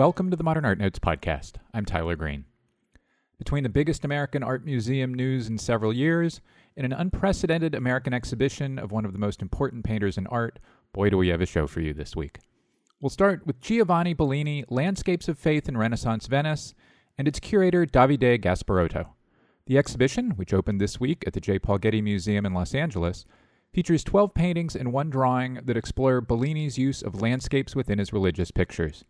Welcome to the Modern Art Notes podcast. I'm Tyler Green. Between the biggest American art museum news in several years and an unprecedented American exhibition of one of the most important painters in art, boy, do we have a show for you this week. We'll start with Giovanni Bellini, Landscapes of Faith in Renaissance Venice, and its curator, Davide Gasparotto. The exhibition, which opened this week at the J. Paul Getty Museum in Los Angeles, features 12 paintings and one drawing that explore Bellini's use of landscapes within his religious pictures.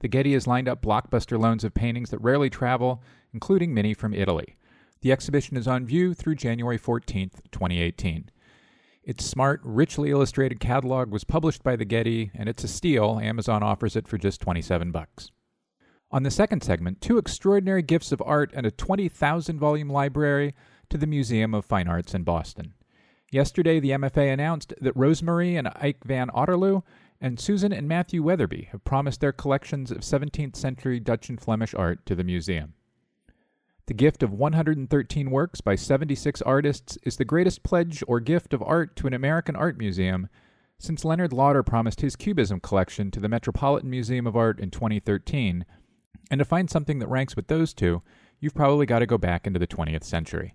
The Getty has lined up blockbuster loans of paintings that rarely travel, including many from Italy. The exhibition is on view through January 14, 2018. Its smart, richly illustrated catalog was published by the Getty, and it's a steal. Amazon offers it for just 27 bucks. On the second segment, two extraordinary gifts of art and a 20,000 volume library to the Museum of Fine Arts in Boston. Yesterday, the MFA announced that Rosemarie and Ike van Otterloo and Susan and Matthew Weatherby have promised their collections of 17th century Dutch and Flemish art to the museum. The gift of 113 works by 76 artists is the greatest pledge or gift of art to an American art museum since Leonard Lauder promised his Cubism collection to the Metropolitan Museum of Art in 2013. And to find something that ranks with those two, you've probably got to go back into the 20th century.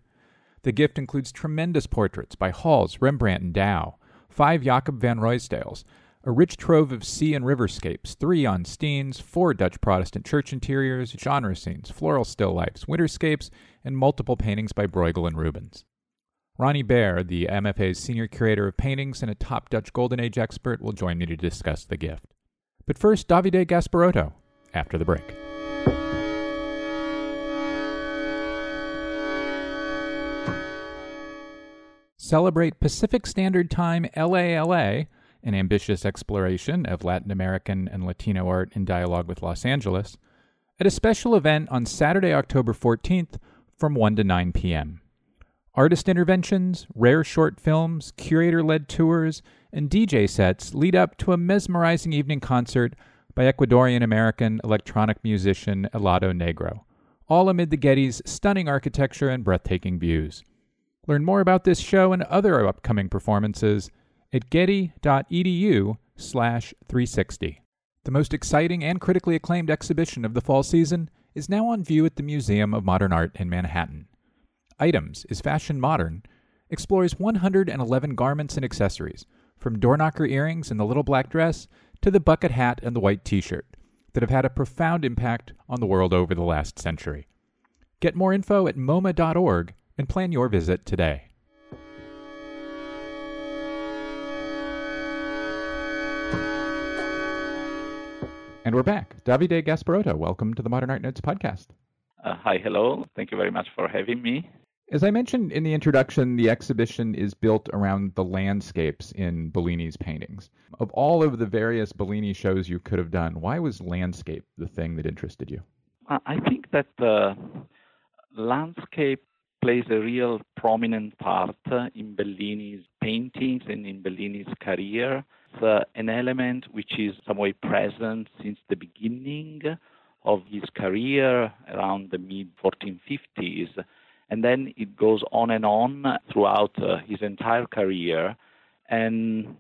The gift includes tremendous portraits by Hals, Rembrandt, and Dou, five Jacob van Ruysdaels, a rich trove of sea and riverscapes, three Jan Steens, four Dutch Protestant church interiors, genre scenes, floral still lifes, winterscapes, and multiple paintings by Bruegel and Rubens. Ronni Baer, the MFA's senior curator of paintings and a top Dutch Golden Age expert, will join me to discuss the gift. But first, Davide Gasparotto, after the break. Celebrate Pacific Standard Time LALA an ambitious exploration of Latin American and Latino art in dialogue with Los Angeles, at a special event on Saturday, October 14th from 1 to 9 p.m. Artist interventions, rare short films, curator led tours, and DJ sets lead up to a mesmerizing evening concert by Ecuadorian American electronic musician Helado Negro, all amid the Getty's stunning architecture and breathtaking views. Learn more about this show and other upcoming performances at getty.edu slash 360. The most exciting and critically acclaimed exhibition of the fall season is now on view at the Museum of Modern Art in Manhattan. Items is Fashion Modern explores 111 garments and accessories, from doorknocker earrings and the little black dress to the bucket hat and the white t shirt, that have had a profound impact on the world over the last century. Get more info at MoMA.org and plan your visit today. And we're back. Davide Gasparotto, welcome to the Modern Art Notes podcast. Uh, hi, hello. Thank you very much for having me. As I mentioned in the introduction, the exhibition is built around the landscapes in Bellini's paintings. Of all of the various Bellini shows you could have done, why was landscape the thing that interested you? Uh, I think that uh, landscape plays a real prominent part in Bellini's paintings and in Bellini's career uh, an element which is some way present since the beginning of his career around the mid 1450s. And then it goes on and on throughout uh, his entire career. And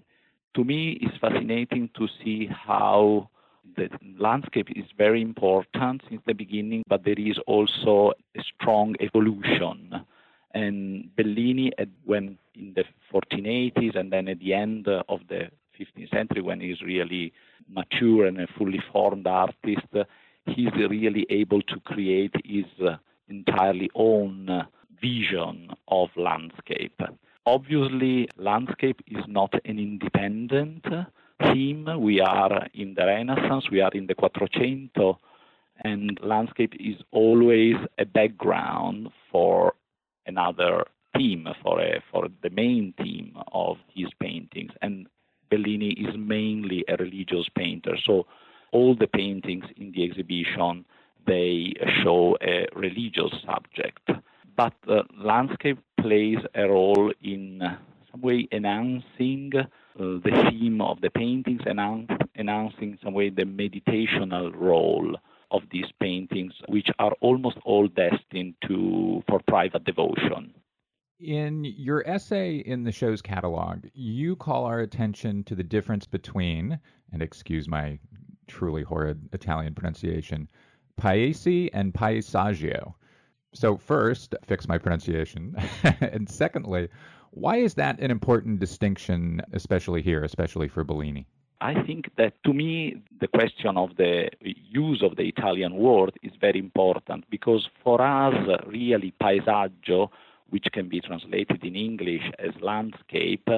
to me, it's fascinating to see how the landscape is very important since the beginning, but there is also a strong evolution. And Bellini, when in the 1480s and then at the end of the 15th century when he's really mature and a fully formed artist, he's really able to create his uh, entirely own uh, vision of landscape. Obviously, landscape is not an independent uh, theme. We are in the Renaissance, we are in the Quattrocento, and landscape is always a background for another theme, for, a, for the main theme of his paintings. And Bellini is mainly a religious painter. So all the paintings in the exhibition they show a religious subject. But uh, landscape plays a role in some way enhancing uh, the theme of the paintings, enhance, enhancing some way the meditational role of these paintings, which are almost all destined to for private devotion. In your essay in the show's catalog, you call our attention to the difference between, and excuse my truly horrid Italian pronunciation, Paesi and Paesaggio. So, first, fix my pronunciation. and secondly, why is that an important distinction, especially here, especially for Bellini? I think that to me, the question of the use of the Italian word is very important because for us, really, paesaggio, which can be translated in English as landscape,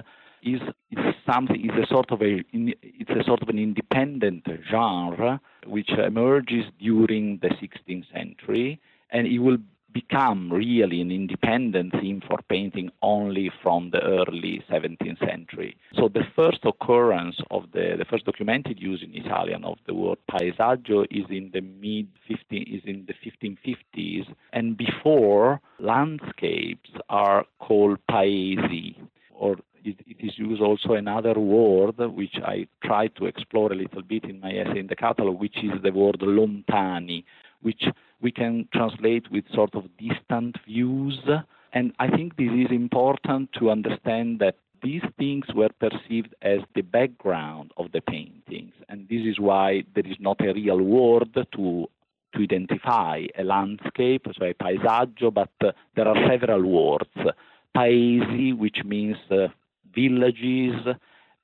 is, is something is a sort of a it's a sort of an independent genre which emerges during the 16th century, and it will become really an independent theme for painting only from the early 17th century. So the first occurrence of the, the first documented use in Italian of the word paesaggio is in the mid 15 is in the 1550s, and before landscapes are called paesi, or it, is used also another word which I try to explore a little bit in my essay in the catalog, which is the word lontani, which we can translate with sort of distant views. And I think this is important to understand that these things were perceived as the background of the paintings. And this is why there is not a real word to to identify a landscape, so a paesaggio, but uh, there are several words. Paesi, which means uh, villages,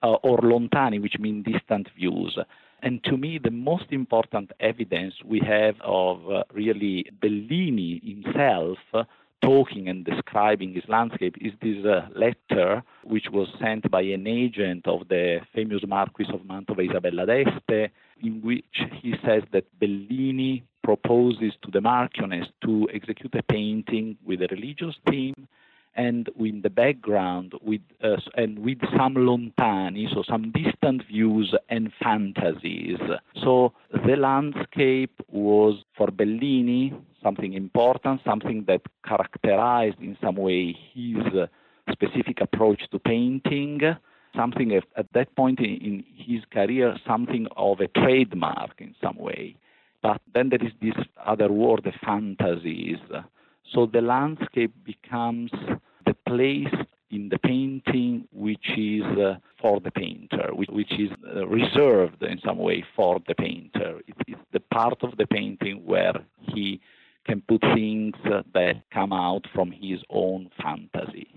uh, or lontani, which mean distant views. And to me, the most important evidence we have of uh, really Bellini himself uh, talking and describing his landscape is this uh, letter which was sent by an agent of the famous Marquis of Mantova, Isabella d'Este, in which he says that Bellini proposes to the Marchioness to execute a painting with a religious theme and in the background with uh, and with some lontani, so some distant views and fantasies. So the landscape was for Bellini something important, something that characterized in some way his specific approach to painting. Something at, at that point in, in his career, something of a trademark in some way. But then there is this other word, the fantasies. So the landscape becomes the place in the painting which is uh, for the painter, which, which is uh, reserved in some way for the painter. It is the part of the painting where he can put things uh, that come out from his own fantasy.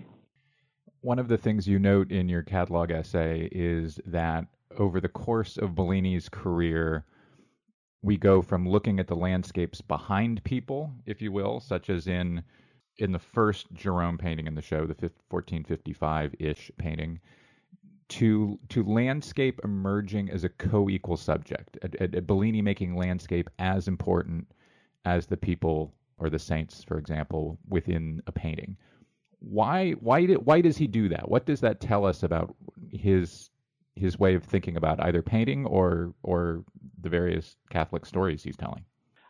One of the things you note in your catalog essay is that over the course of Bellini's career, we go from looking at the landscapes behind people, if you will, such as in in the first Jerome painting in the show, the 1455-ish painting, to to landscape emerging as a co-equal subject, at, Bellini making landscape as important as the people or the saints, for example, within a painting. Why why did, why does he do that? What does that tell us about his his way of thinking about either painting or or the various Catholic stories he's telling?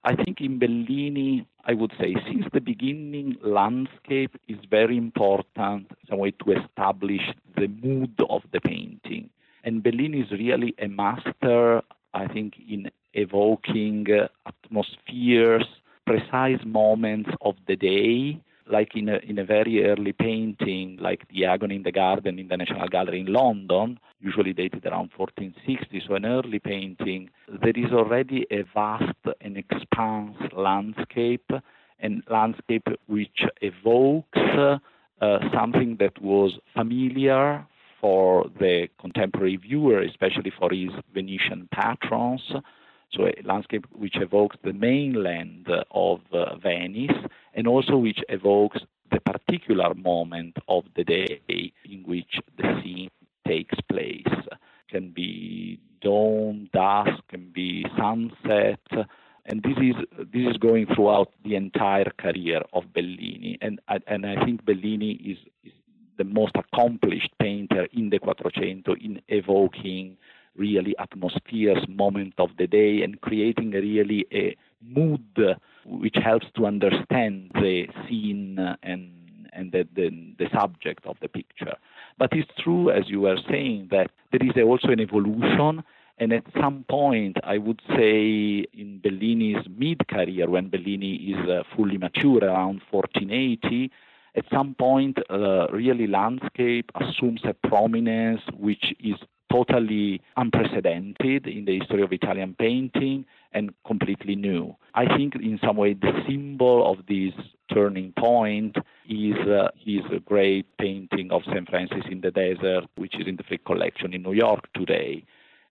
I think in Bellini, I would say, since the beginning, landscape is very important, some way to establish the mood of the painting. And Bellini is really a master, I think, in evoking uh, atmospheres, precise moments of the day, like in a, in a very early painting, like The Agony in the Garden in the National Gallery in London, usually dated around 1460, so an early painting, there is already a vast and expanse landscape, and landscape which evokes uh, something that was familiar for the contemporary viewer, especially for his Venetian patrons. So a landscape which evokes the mainland of uh, Venice and also which evokes the particular moment of the day in which the scene takes place. Can be dawn, dusk, can be sunset, and this is this is going throughout the entire career of Bellini. And and I think Bellini is, is the most accomplished painter in the Quattrocento in evoking really atmospheres, moment of the day, and creating a really a mood which helps to understand the scene and and the, the, the subject of the picture. But it's true, as you were saying, that there is also an evolution. And at some point, I would say in Bellini's mid career, when Bellini is uh, fully mature around 1480, at some point, uh, really landscape assumes a prominence which is totally unprecedented in the history of Italian painting and completely new. I think in some way the symbol of this turning point is uh, his great painting of St. Francis in the Desert, which is in the Frick collection in New York today.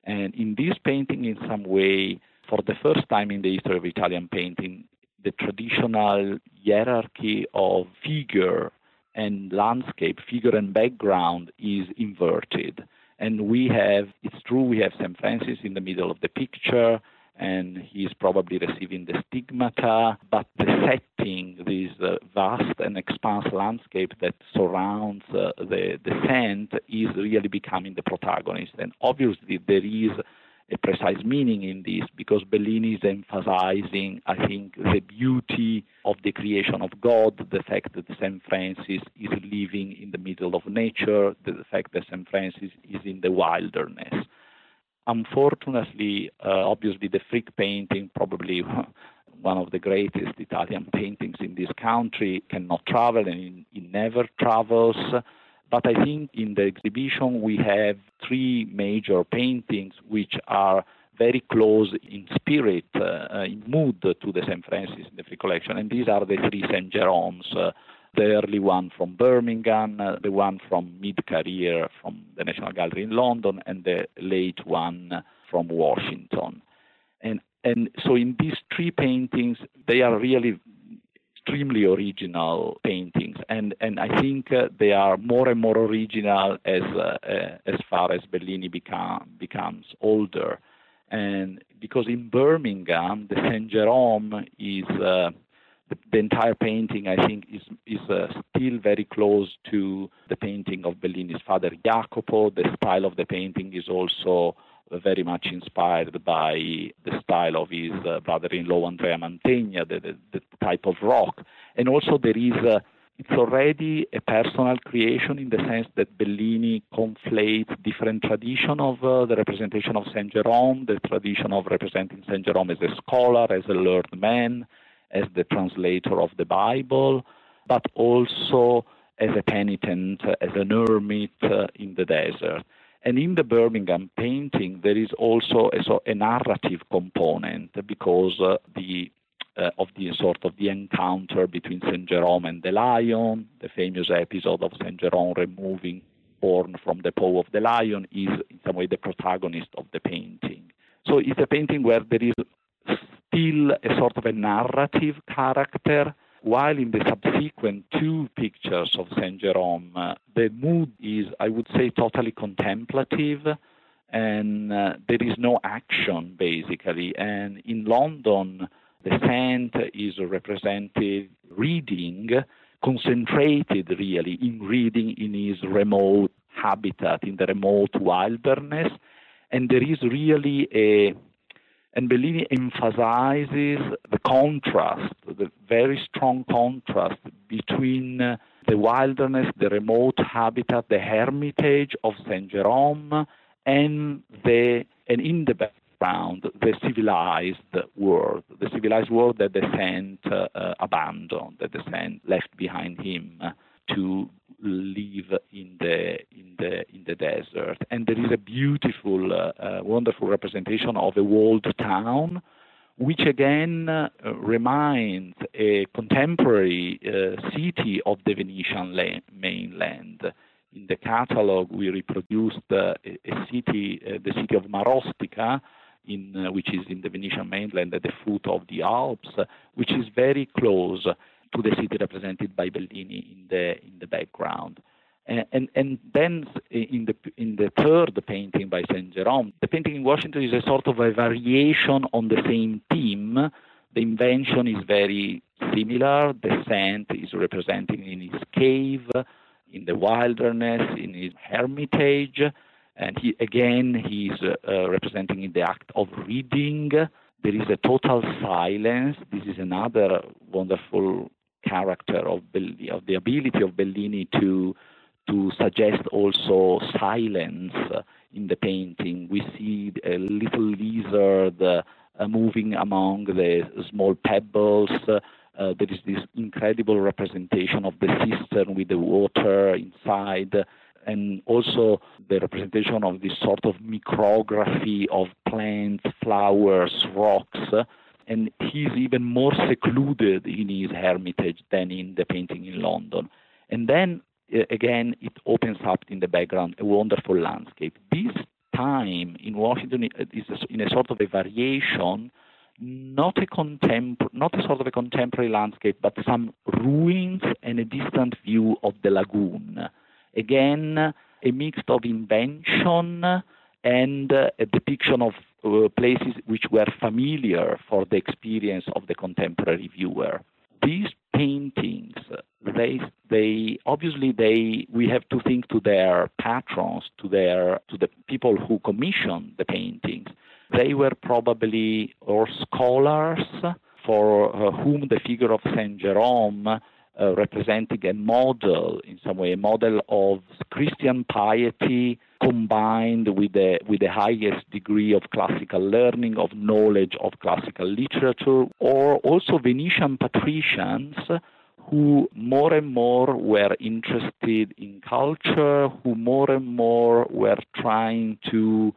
And in this painting, in some way, for the first time in the history of Italian painting, the traditional hierarchy of figure and landscape, figure and background is inverted. And we have, it's true, we have St. Francis in the middle of the picture, and he's probably receiving the stigmata, but the setting, this uh, vast and expansive landscape that surrounds uh, the, the saint, is really becoming the protagonist. And obviously, there is a precise meaning in this because Bellini is emphasizing, I think, the beauty of the creation of God, the fact that St. Francis is living in the middle of nature, the fact that St. Francis is in the wilderness. Unfortunately, uh, obviously, the Frick painting, probably one of the greatest Italian paintings in this country, cannot travel and it never travels. But I think in the exhibition we have three major paintings which are very close in spirit, uh, in mood to the St. Francis in the collection. And these are the three St. Jerome's, uh, the early one from Birmingham, uh, the one from mid-career from the National Gallery in London, and the late one from Washington. And, and so in these three paintings, they are really extremely original paintings, and and I think uh, they are more and more original as uh, as far as Bellini become, becomes older, and because in Birmingham the Saint Jerome is uh, the, the, entire painting I think is is uh, still very close to the painting of Bellini's father Jacopo. The style of the painting is also very much inspired by the style of his uh, brother-in-law Andrea Mantegna, the, the, the, type of rock. And also there is a, it's already a personal creation in the sense that Bellini conflates different tradition of uh, the representation of Saint Jerome, the tradition of representing Saint Jerome as a scholar, as a learned man, as the translator of the Bible, but also as a penitent, as an hermit uh, in the desert. And in the Birmingham painting, there is also a, so, a narrative component because uh, the uh, of the sort of the encounter between Saint Jerome and the lion, the famous episode of Saint Jerome removing horn from the paw of the lion, is in some way the protagonist of the painting. So it's a painting where there is still a sort of a narrative character while in the subsequent two pictures of Saint Jerome, uh, the mood is, I would say, totally contemplative, and uh, there is no action basically. And in London, the saint is represented reading, concentrated really in reading in his remote habitat, in the remote wilderness, and there is really a and Bellini emphasizes the contrast, the very strong contrast between uh, the wilderness, the remote habitat, the hermitage of Saint Jerome, and the and in the background the civilized world, the civilized world that the saint uh, abandoned, that the saint left behind him to live in the in the in the desert. And there is a beautiful, uh, uh, wonderful representation of a walled town, which again uh, reminds a contemporary uh, city of the Venetian la- mainland. In the catalog, we reproduced uh, a, a, city, uh, the city of Marostica, in, which is in the Venetian mainland at the foot of the Alps, which is very close to the city represented by Bellini in the in the background. And, and, and then in the in the third painting by Saint Jerome, the painting in Washington is a sort of a variation on the same theme. The invention is very similar. The saint is representing in his cave, in the wilderness, in his hermitage, and he again he's uh, representing in the act of reading. There is a total silence. This is another wonderful character of, of the ability of Bellini to to suggest also silence uh, in the painting. We see a little lizard uh, uh moving among the small pebbles. Uh, uh, there is this incredible representation of the cistern with the water inside. and also the representation of this sort of micrography of plants, flowers, rocks. And he's even more secluded in his hermitage than in the painting in London. And then uh, again, it opens up in the background a wonderful landscape. This time in Washington is in a sort of a variation, not a contempor- not a sort of a contemporary landscape, but some ruins and a distant view of the lagoon. Again, a mix of invention and uh, a depiction of uh, places which were familiar for the experience of the contemporary viewer. These paintings, they, they obviously they we have to think to their patrons, to their to the people who commissioned the paintings. They were probably or scholars for uh, whom the figure of Saint Jerome uh, representing a model, in some way, a model of Christian piety combined with the, with the highest degree of classical learning, of knowledge of classical literature, or also Venetian patricians who more and more were interested in culture, who more and more were trying to,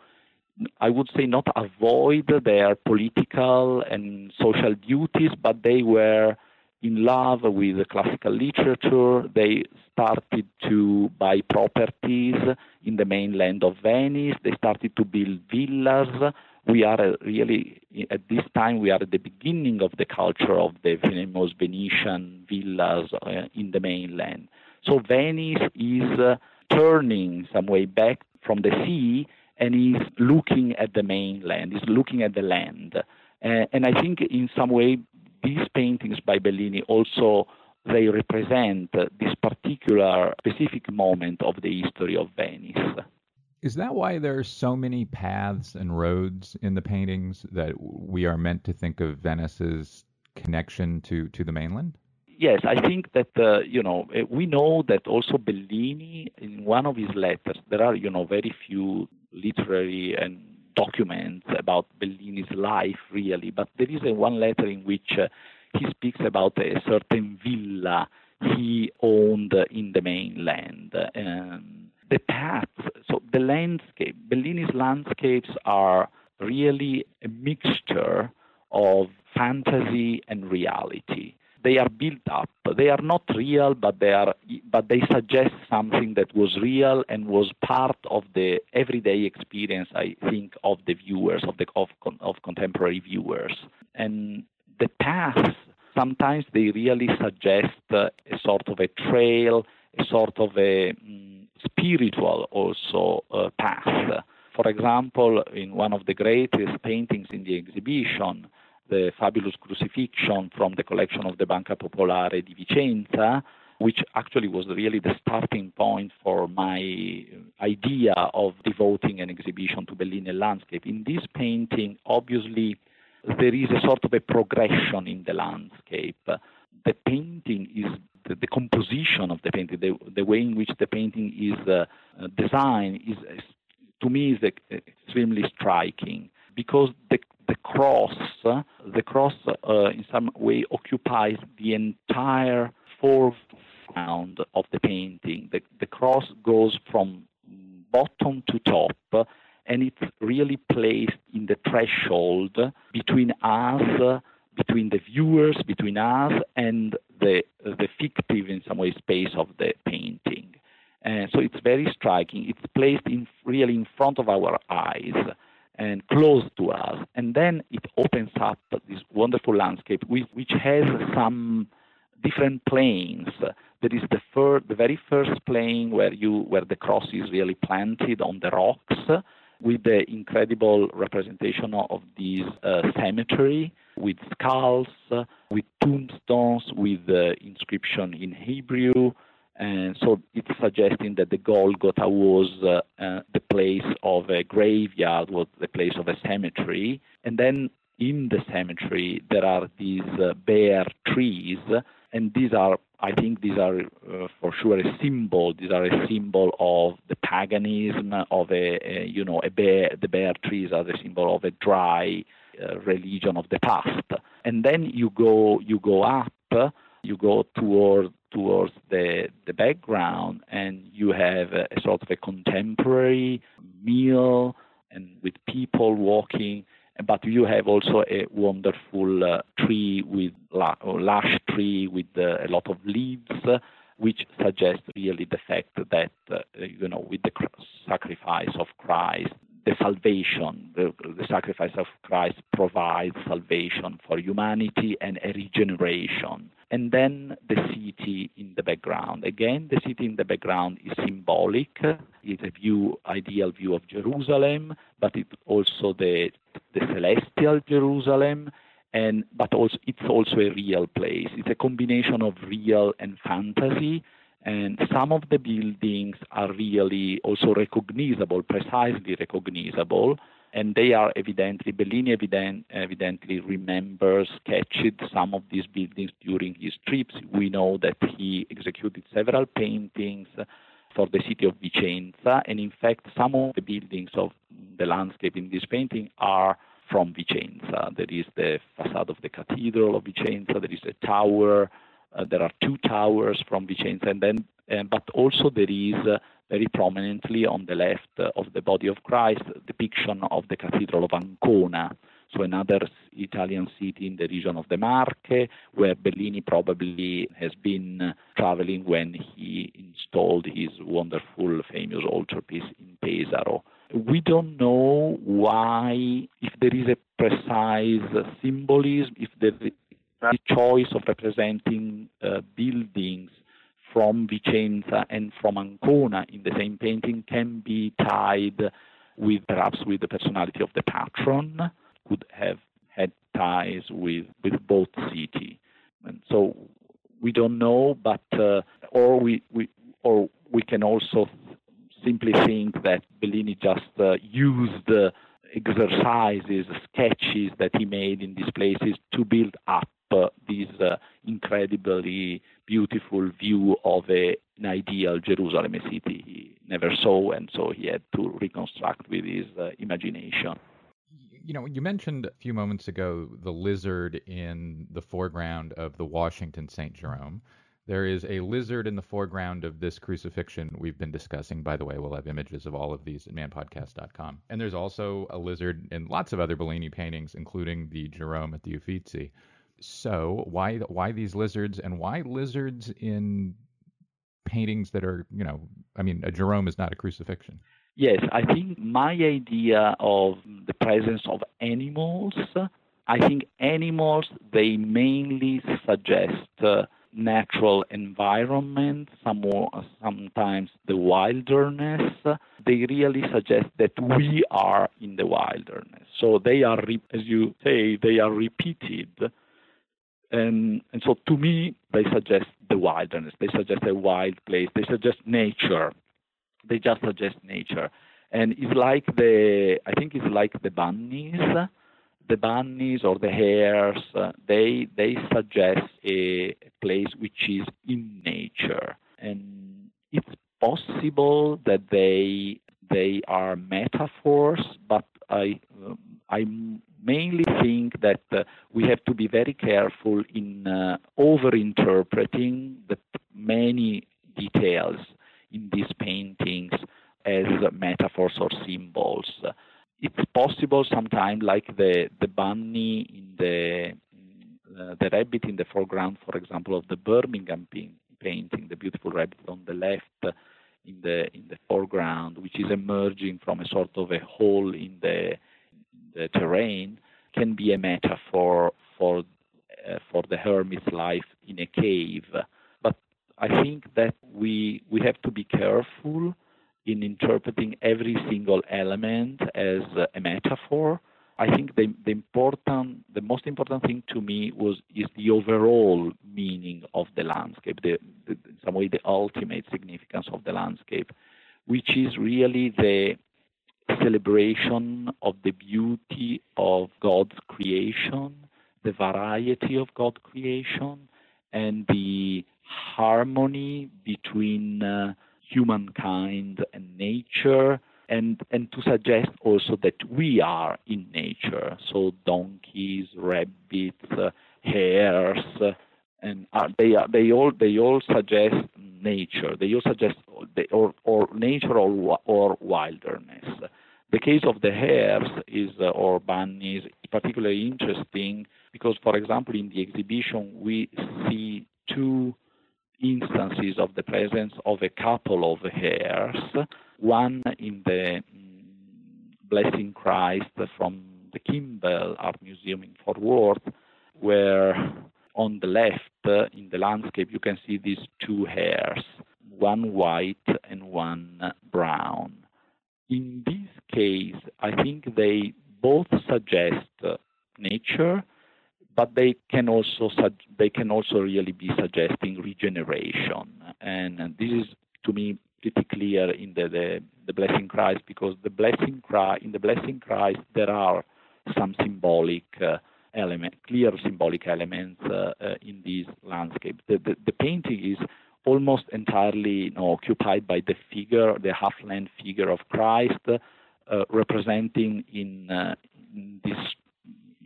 I would say, not avoid their political and social duties, but they were in love with the classical literature. They started to buy properties in the mainland of Venice. They started to build villas. We are really, at this time, we are at the beginning of the culture of the famous Venetian villas uh, in the mainland. So Venice is uh, turning some way back from the sea and is looking at the mainland, is looking at the land. Uh, and I think in some way these paintings by Bellini also they represent this particular specific moment of the history of Venice. Is that why there are so many paths and roads in the paintings that we are meant to think of Venice's connection to, to the mainland? Yes, I think that uh, you know eh, we know that also Bellini in one of his letters there are you know very few literary and documents about Bellini's life, really, but there is a one letter in which uh, he speaks about a certain villa he owned in the mainland. Um, the paths, so the landscape, Bellini's landscapes are really a mixture of fantasy and reality they are built up. They are not real, but they are, but they suggest something that was real and was part of the everyday experience. I think of the viewers of the of, of contemporary viewers, and the paths sometimes they really suggest a sort of a trail, a sort of a mm, spiritual also uh, path. For example, in one of the greatest paintings in the exhibition, the fabulous crucifixion from the collection of the Banca Popolare di Vicenza, which actually was really the starting point for my idea of devoting an exhibition to Bellini landscape. In this painting, obviously, there is a sort of a progression in the landscape. The painting is the, the composition of the painting, the, the, way in which the painting is uh, designed, is, to me is extremely striking because the the cross, uh, the cross uh, in some way occupies the entire foreground of the painting. The, the cross goes from bottom to top, uh, and it's really placed in the threshold between us, uh, between the viewers, between us, and the, the fictive, in some way, space of the painting. And so it's very striking. It's placed in, really in front of our eyes and close to us. And then it opens up this wonderful landscape which has some different planes. There is the, fir- the very first plane where you where the cross is really planted on the rocks with the incredible representation of this uh, cemetery with skulls, uh, with tombstones, with the inscription in Hebrew, and so it's suggesting that the Golgotha was uh, uh, the place of a graveyard, was the place of a cemetery. And then in the cemetery, there are these uh, bare trees, and these are, I think, these are uh, for sure a symbol. These are a symbol of the paganism of a, a you know, a bare, the bare trees are the symbol of a dry uh, religion of the past. And then you go, you go up you go toward towards the, the background, and you have a, a sort of a contemporary meal and with people walking but you have also a wonderful uh, tree with lush tree with uh, a lot of leaves which suggests really the fact that uh, you know with the cr- sacrifice of Christ the salvation the, the sacrifice of Christ provides salvation for humanity and a regeneration and then the city in the background. Again, the city in the background is symbolic. It's a view, ideal view of Jerusalem, but it's also the, the celestial Jerusalem, and but also it's also a real place. It's a combination of real and fantasy. And some of the buildings are really also recognizable, precisely recognizable and they are evidently, Bellini evident, evidently remembers, sketched some of these buildings during his trips. We know that he executed several paintings for the city of Vicenza, and in fact, some of the buildings of the landscape in this painting are from Vicenza. There is the facade of the cathedral of Vicenza, there is a tower, uh, there are two towers from Vicenza, and then, uh, but also there is uh, very prominently on the left of the body of Christ, depiction of the Cathedral of Ancona, so another Italian city in the region of the Marche, where Bellini probably has been traveling when he installed his wonderful, famous altarpiece in Pesaro. We don't know why, if there is a precise symbolism, if there a choice of representing uh, buildings from Vicenza and from Ancona in the same painting can be tied with perhaps with the personality of the patron, could have had ties with, with both cities. And so we don't know, but uh, or we, we or we can also simply think that Bellini just uh, used uh, exercises, sketches that he made in these places to build up this uh, incredibly beautiful view of a, an ideal Jerusalem city he never saw, and so he had to reconstruct with his uh, imagination. You know, you mentioned a few moments ago the lizard in the foreground of the Washington St. Jerome. There is a lizard in the foreground of this crucifixion we've been discussing. By the way, we'll have images of all of these at manpodcast.com. And there's also a lizard in lots of other Bellini paintings, including the Jerome at the Uffizi so why why these lizards and why lizards in paintings that are you know I mean a Jerome is not a crucifixion. Yes, I think my idea of the presence of animals, I think animals they mainly suggest uh, natural environment, some more, sometimes the wilderness. They really suggest that we are in the wilderness. So they are, as you say, they are repeated and, and so to me, they suggest the wilderness. They suggest a wild place. They suggest nature. They just suggest nature. And it's like the, I think it's like the bunnies. The bunnies or the hares, uh, they, they suggest a, a place which is in nature. And it's possible that they, they are metaphors, but I, I mainly think that uh, we have to be very careful in uh, over-interpreting the many details in these paintings as metaphors or symbols. It's possible sometimes, like the, the bunny in the uh, the rabbit in the foreground, for example, of the Birmingham painting, the beautiful rabbit on the left in the in the foreground, which is emerging from a sort of a hole in the the terrain can be a metaphor for uh, for the hermit's life in a cave. But I think that we we have to be careful in interpreting every single element as a metaphor. I think the, the important, the most important thing to me was is the overall meaning of the landscape, the, the, in some way the ultimate significance of the landscape, which is really the celebration of the beauty of God's creation, the variety of God's creation, and the harmony between uh, humankind and nature, and, and to suggest also that we are in nature. So, donkeys, rabbits, uh, hares, uh, and uh, they are, they all they all suggest nature. They all suggest or or nature or or wilderness. The case of the hares is uh, or bunnies is particularly interesting because, for example, in the exhibition we see two instances of the presence of a couple of hares. One in the mm, Blessing Christ from the Kimbell Art Museum in Fort Worth, where on the left uh, in the landscape you can see these two hares, one white and one brown. In this case, I think they both suggest uh, nature, but they can also they can also really be suggesting regeneration, and, and this is to me pretty clear in the, the, the blessing Christ because the blessing Christ in the blessing Christ there are some symbolic uh, element, clear symbolic elements uh, uh, in this landscape. The, the, the, painting is almost entirely you know, occupied by the figure, the half-length figure of Christ, uh, representing in, uh, in, this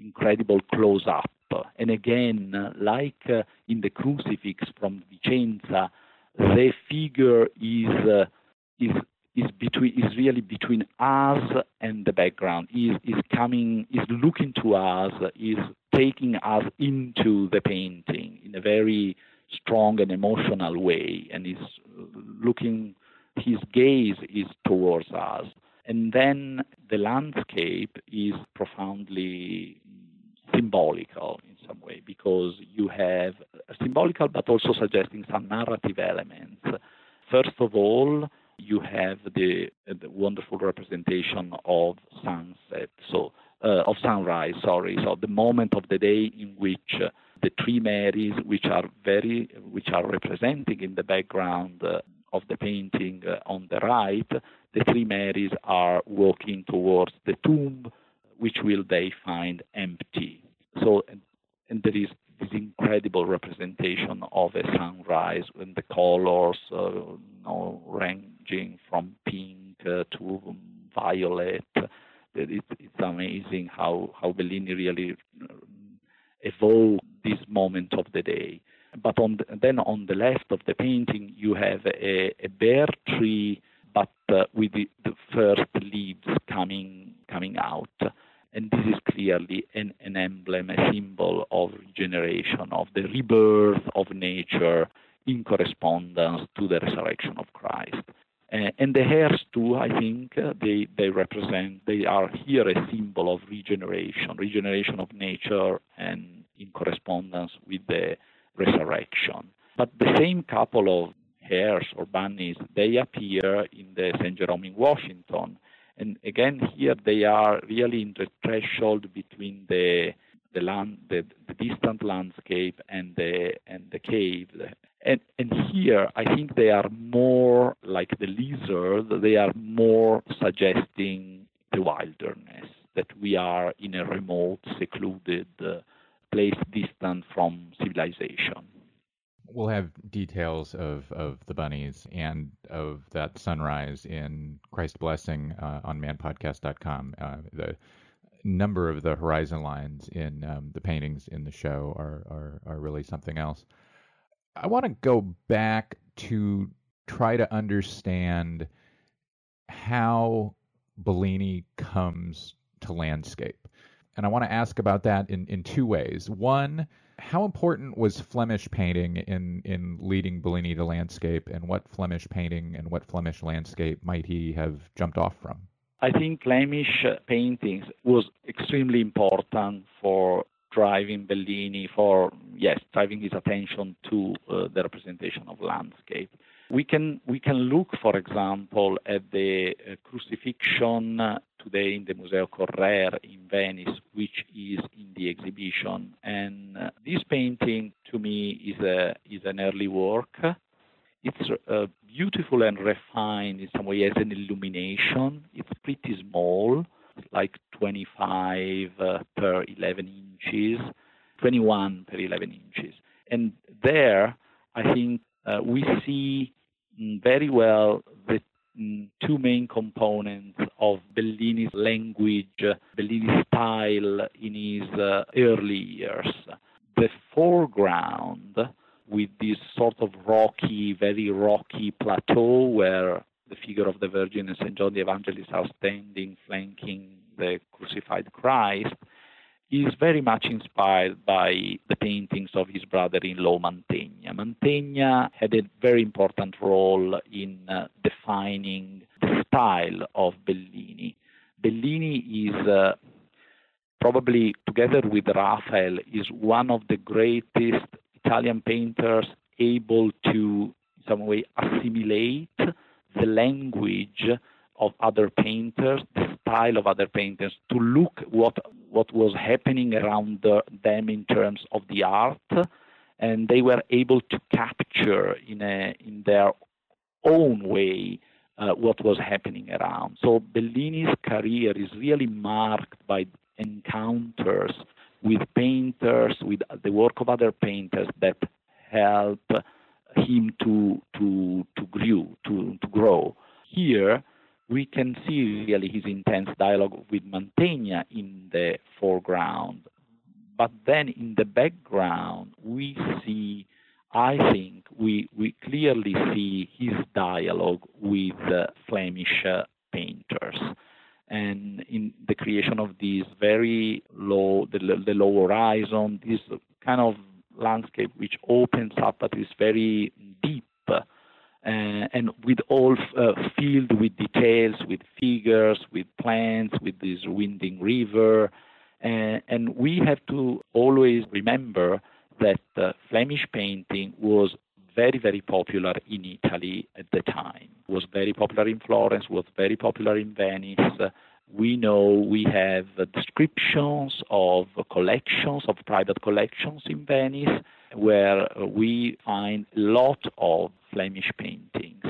incredible close-up. And again, uh, like uh, in the crucifix from Vicenza, the figure is is is between is really between us and the background. Is is coming is looking to us, is taking us into the painting in a very strong and emotional way, and is looking. His gaze is towards us, and then the landscape is profoundly symbolical in some way because you have symbolical but also suggesting some narrative elements. First of all, you have the, the wonderful representation of sunset, so uh, of sunrise. Sorry, so the moment of the day in which uh, the three Marys, which are very, which are representing in the background uh, of the painting uh, on the right, the three Marys are walking towards the tomb, which will they find empty. So, and, and there is this incredible representation of a sunrise and the colors, uh, you know, ranging from pink uh, to violet. It, it's amazing how, how Bellini really uh, evoked this moment of the day. But on the, then on the left of the painting, you have a, a bare tree, but uh, with the, the first leaves coming coming out and this is clearly an, an emblem, a symbol of regeneration, of the rebirth of nature in correspondence to the resurrection of Christ. Uh, and the hares too, I think, uh, they, they represent, they are here a symbol of regeneration, regeneration of nature and in correspondence with the resurrection. But the same couple of hares or bunnies, they appear in the St. Jerome in Washington. And again, here they are really in the threshold between the the land, the, the distant landscape and the and the cave. And and here I think they are more like the lizard. They are more suggesting the wilderness that we are in a remote, secluded uh, place, distant from civilization we'll have details of, of the bunnies and of that sunrise in Christ Blessing uh, on manpodcast.com. Uh, the number of the horizon lines in um, the paintings in the show are, are, are really something else. I want to go back to try to understand how Bellini comes to landscape. And I want to ask about that in, in two ways. One, how important was Flemish painting in, in leading Bellini to landscape, and what Flemish painting and what Flemish landscape might he have jumped off from? I think Flemish paintings was extremely important for driving Bellini, for yes, driving his attention to uh, the representation of landscape. We can we can look, for example, at the uh, crucifixion today in the Museo Correr in Venice, which is in the exhibition. And uh, this painting, to me, is a is an early work. It's uh, beautiful and refined in some way as an illumination. It's pretty small, like 25 uh, per 11 inches, 21 per 11 inches. And there, I think uh, we see mm, very well the Mm, two main components of Bellini's language, Bellini's style in his uh, early years. The foreground with this sort of rocky, very rocky plateau where the figure of the Virgin and St. John the Evangelist are standing, flanking the crucified Christ, is very much inspired by the paintings of his brother-in-law Mantegna. Mantegna had a very important role in uh, defining the style of Bellini. Bellini is uh, probably, together with Raphael, is one of the greatest Italian painters able to, in some way, assimilate the language of other painters, the style of other painters, to look what what was happening around the, them in terms of the art, and they were able to capture in a in their own way uh, what was happening around. So Bellini's career is really marked by encounters with painters, with the work of other painters that help him to to to grow to, to grow. Here we can see really his intense dialogue with Mantegna in the foreground, but then in the background we see, I think, we we clearly see his dialogue with uh, Flemish uh, painters and in the creation of these very low, the, the low horizon, this kind of landscape which opens up but is very deep uh, and with all uh, filled with details, with figures, with plants, with this winding river. And, and we have to always remember that uh, Flemish painting was very, very popular in Italy at the time. Was very popular in Florence, was very popular in Venice. We know we have descriptions of collections, of private collections in Venice, where we find a lot of Flemish paintings.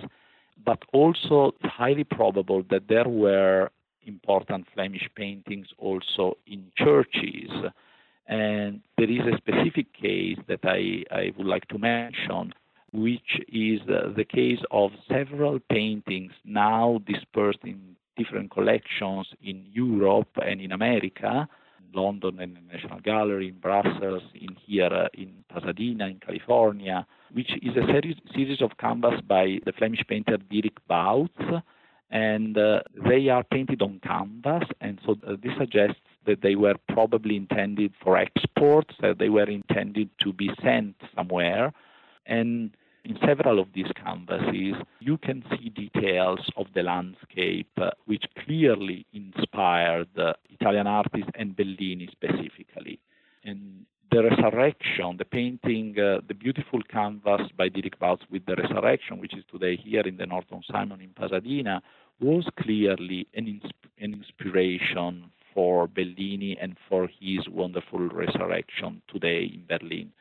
But also, it's highly probable that there were important Flemish paintings also in churches. And there is a specific case that I, I would like to mention which is uh, the case of several paintings now dispersed in different collections in Europe and in America, London and the National Gallery, in Brussels, in here uh, in Pasadena, in California, which is a series, series of canvas by the Flemish painter Dirk Bouts, and uh, they are painted on canvas, and so uh, this suggests that they were probably intended for export, that they were intended to be sent somewhere, and in several of these canvases, you can see details of the landscape uh, which clearly inspired uh, Italian artists and Bellini specifically. And the Resurrection, the painting, uh, the beautiful canvas by Dirk Bouts with the Resurrection, which is today here in the Norton Simon in Pasadena, was clearly an, insp- an inspiration for Bellini and for his wonderful Resurrection today in Berlin.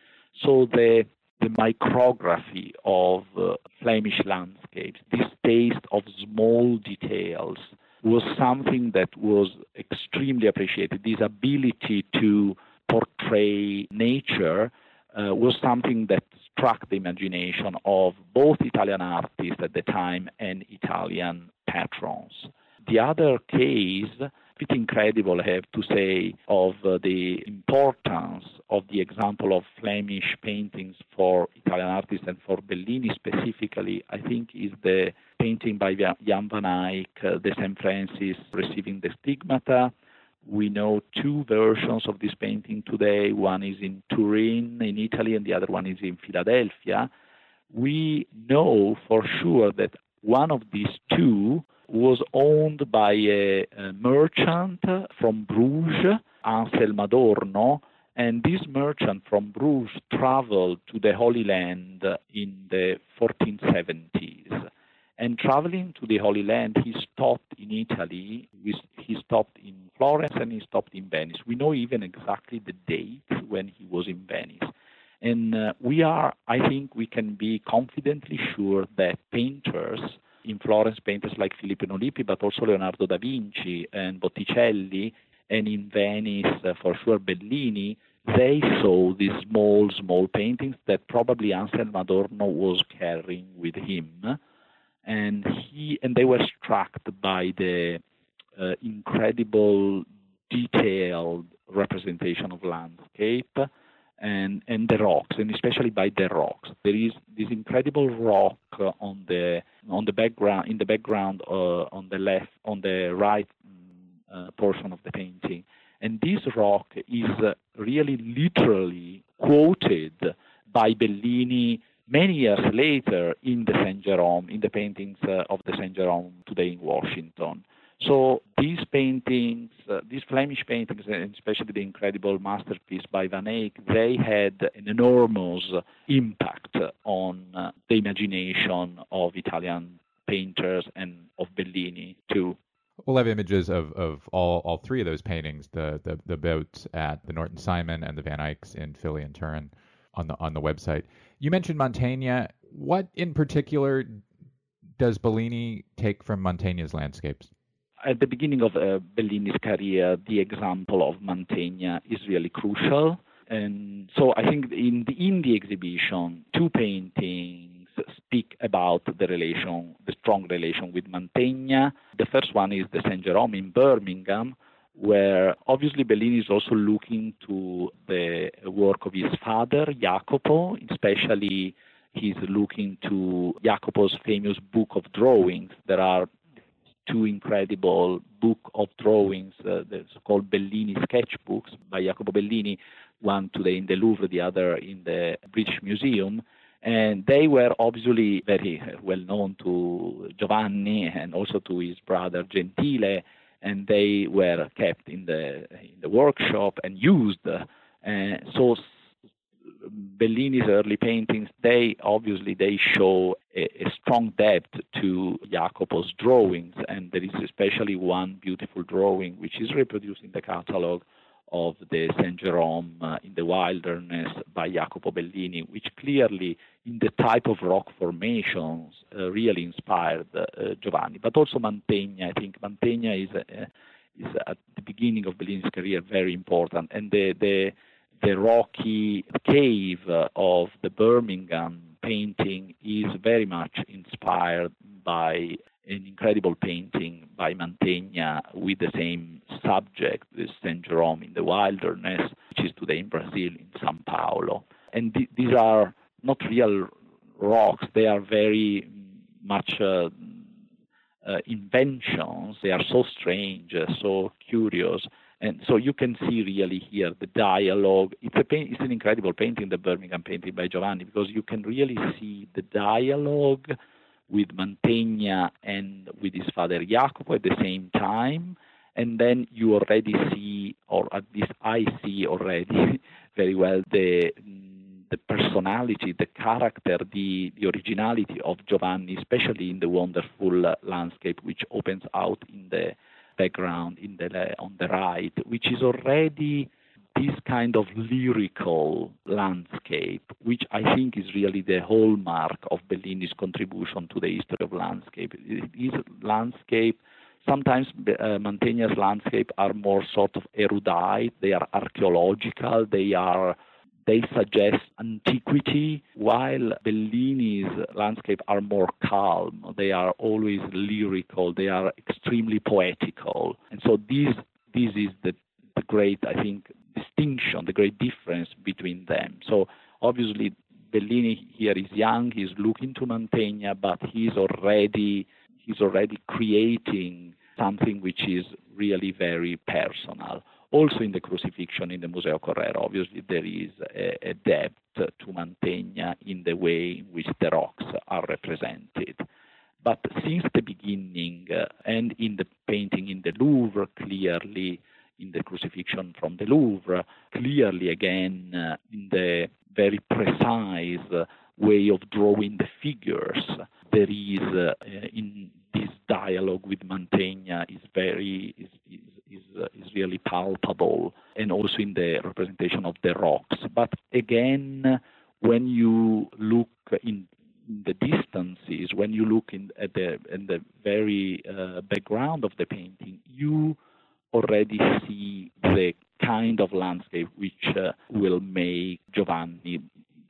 So the the micrography of uh, Flemish landscapes, this taste of small details, was something that was extremely appreciated. This ability to portray nature uh, was something that struck the imagination of both Italian artists at the time and Italian patrons. The other case bit incredible, I have to say, of uh, the importance of the example of Flemish paintings for Italian artists and for Bellini specifically, I think is the painting by Jan van Eyck, uh, the St. Francis receiving the stigmata. We know two versions of this painting today. One is in Turin, in Italy, and the other one is in Philadelphia. We know for sure that one of these two was owned by a, a merchant from Bruges, Anselm Adorno, and this merchant from Bruges traveled to the Holy Land in the 1470s. And traveling to the Holy Land, he stopped in Italy, he stopped in Florence, and he stopped in Venice. We know even exactly the date when he was in Venice. And uh, we are, I think, we can be confidently sure that painters in Florence painters like Filippo Lippi, but also Leonardo da Vinci and Botticelli, and in Venice, uh, for sure, Bellini, they saw these small, small paintings that probably Anselm Adorno was carrying with him, and he and they were struck by the uh, incredible, detailed representation of landscape and, and the rocks, and especially by the rocks. There is this incredible rock on the on the background in the background uh, on the left on the right uh, portion of the painting, and this rock is uh, really literally quoted by Bellini many years later in the Saint Jerome, in the paintings uh, of the Saint Jerome today in Washington. So these paintings, uh, these Flemish paintings, and especially the incredible masterpiece by Van Eyck, they had an enormous impact on uh, the imagination of Italian painters and of Bellini too. We'll have images of, of all, all three of those paintings, the, the, the Bouts at the Norton Simon and the Van Eycks in Philly and Turin on the on the website. You mentioned Mantegna. What in particular does Bellini take from Mantegna's landscapes? At the beginning of uh, Bellini's career, the example of Mantegna is really crucial. And so I think in the, in the exhibition, two paintings speak about the relation, the strong relation with Mantegna. The first one is the St. Jerome in Birmingham, where obviously Bellini is also looking to the work of his father, Jacopo, especially he's looking to Jacopo's famous book of drawings. There are two incredible book of drawings, uh, that's called Bellini sketchbooks by Jacopo Bellini, one today in the Louvre, the other in the British Museum. And they were obviously very well known to Giovanni and also to his brother Gentile and they were kept in the in the workshop and used. Uh, so Bellini's early paintings, they obviously they show a, a, strong depth to Jacopo's drawings, and there is especially one beautiful drawing which is reproduced in the catalog of the Saint Jerome uh, in the wilderness by Jacopo Bellini, which clearly, in the type of rock formations, uh, really inspired uh, Giovanni. But also Mantegna. I think Mantegna is uh, is at the beginning of Bellini's career very important, and the the the rocky cave of the Birmingham painting is very much inspired by an incredible painting by Mantegna with the same subject, the St. Jerome in the Wilderness, which is today in Brazil, in Sao Paulo. And th- these are not real rocks, they are very much uh, uh, inventions. They are so strange, uh, so curious. And so you can see really here the dialogue. It's, a it's an incredible painting, the Birmingham painting by Giovanni, because you can really see the dialogue with Mantegna and with his father Jacopo at the same time. And then you already see, or at least I see already very well, the the personality, the character, the, the originality of Giovanni, especially in the wonderful uh, landscape which opens out in the background in the on the right, which is already this kind of lyrical landscape, which I think is really the hallmark of Bellini's contribution to the history of landscape. This landscape, sometimes uh, Mantegna's landscape are more sort of erudite, they are archaeological, they are they suggest antiquity, while Bellini's landscape are more calm. They are always lyrical. They are extremely poetical. And so this this is the, the great, I think, distinction, the great difference between them. So obviously, Bellini here is young, he's looking to Mantegna, but he's already he's already creating something which is really very personal. Also in the crucifixion in the Museo Correr, obviously there is a, a depth to Mantegna in the way in which the rocks are represented. But since the beginning, uh, and in the painting in the Louvre, clearly in the crucifixion from the Louvre, clearly again uh, in the very precise way of drawing the figures. There is uh, in dialogue with Mantegna is very is is is, uh, is really palpable, and also in the representation of the rocks. But again, when you look in the distances, when you look in at the in the very uh, background of the painting, you already see the kind of landscape which uh, will make Giovanni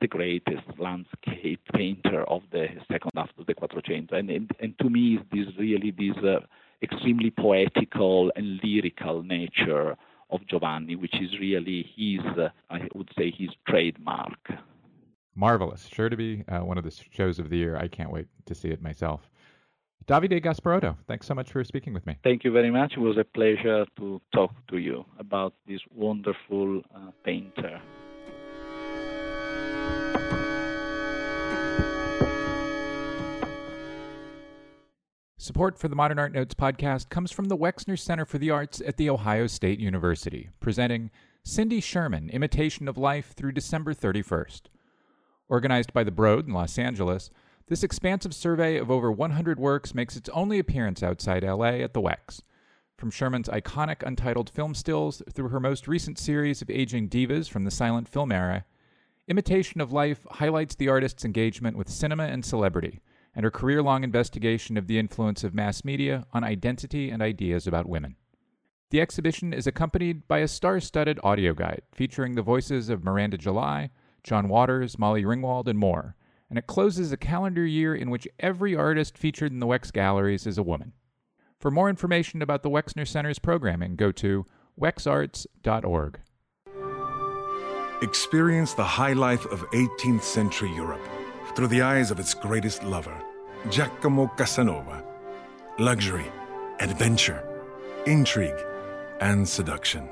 the greatest landscape painter of the second half of the Quattrocento. And, and, and to me, this really this uh, extremely poetical and lyrical nature of Giovanni, which is really his, uh, I would say, his trademark. Marvelous. Sure to be uh, one of the shows of the year. I can't wait to see it myself. Davide Gasparotto, thanks so much for speaking with me. Thank you very much. It was a pleasure to talk to you about this wonderful uh, painter. Support for the Modern Art Notes podcast comes from the Wexner Center for the Arts at The Ohio State University, presenting Cindy Sherman Imitation of Life through December 31st. Organized by the Broad in Los Angeles, this expansive survey of over 100 works makes its only appearance outside LA at the Wex. From Sherman's iconic untitled film stills through her most recent series of aging divas from the silent film era, Imitation of Life highlights the artist's engagement with cinema and celebrity and her career long investigation of the influence of mass media on identity and ideas about women. The exhibition is accompanied by a star studded audio guide featuring the voices of Miranda July, John Waters, Molly Ringwald, and more, and it closes a calendar year in which every artist featured in the Wex galleries is a woman. For more information about the Wexner Center's programming, go to wexarts.org. Experience the high life of 18th century Europe through the eyes of its greatest lover, Giacomo Casanova. Luxury, adventure, intrigue, and seduction.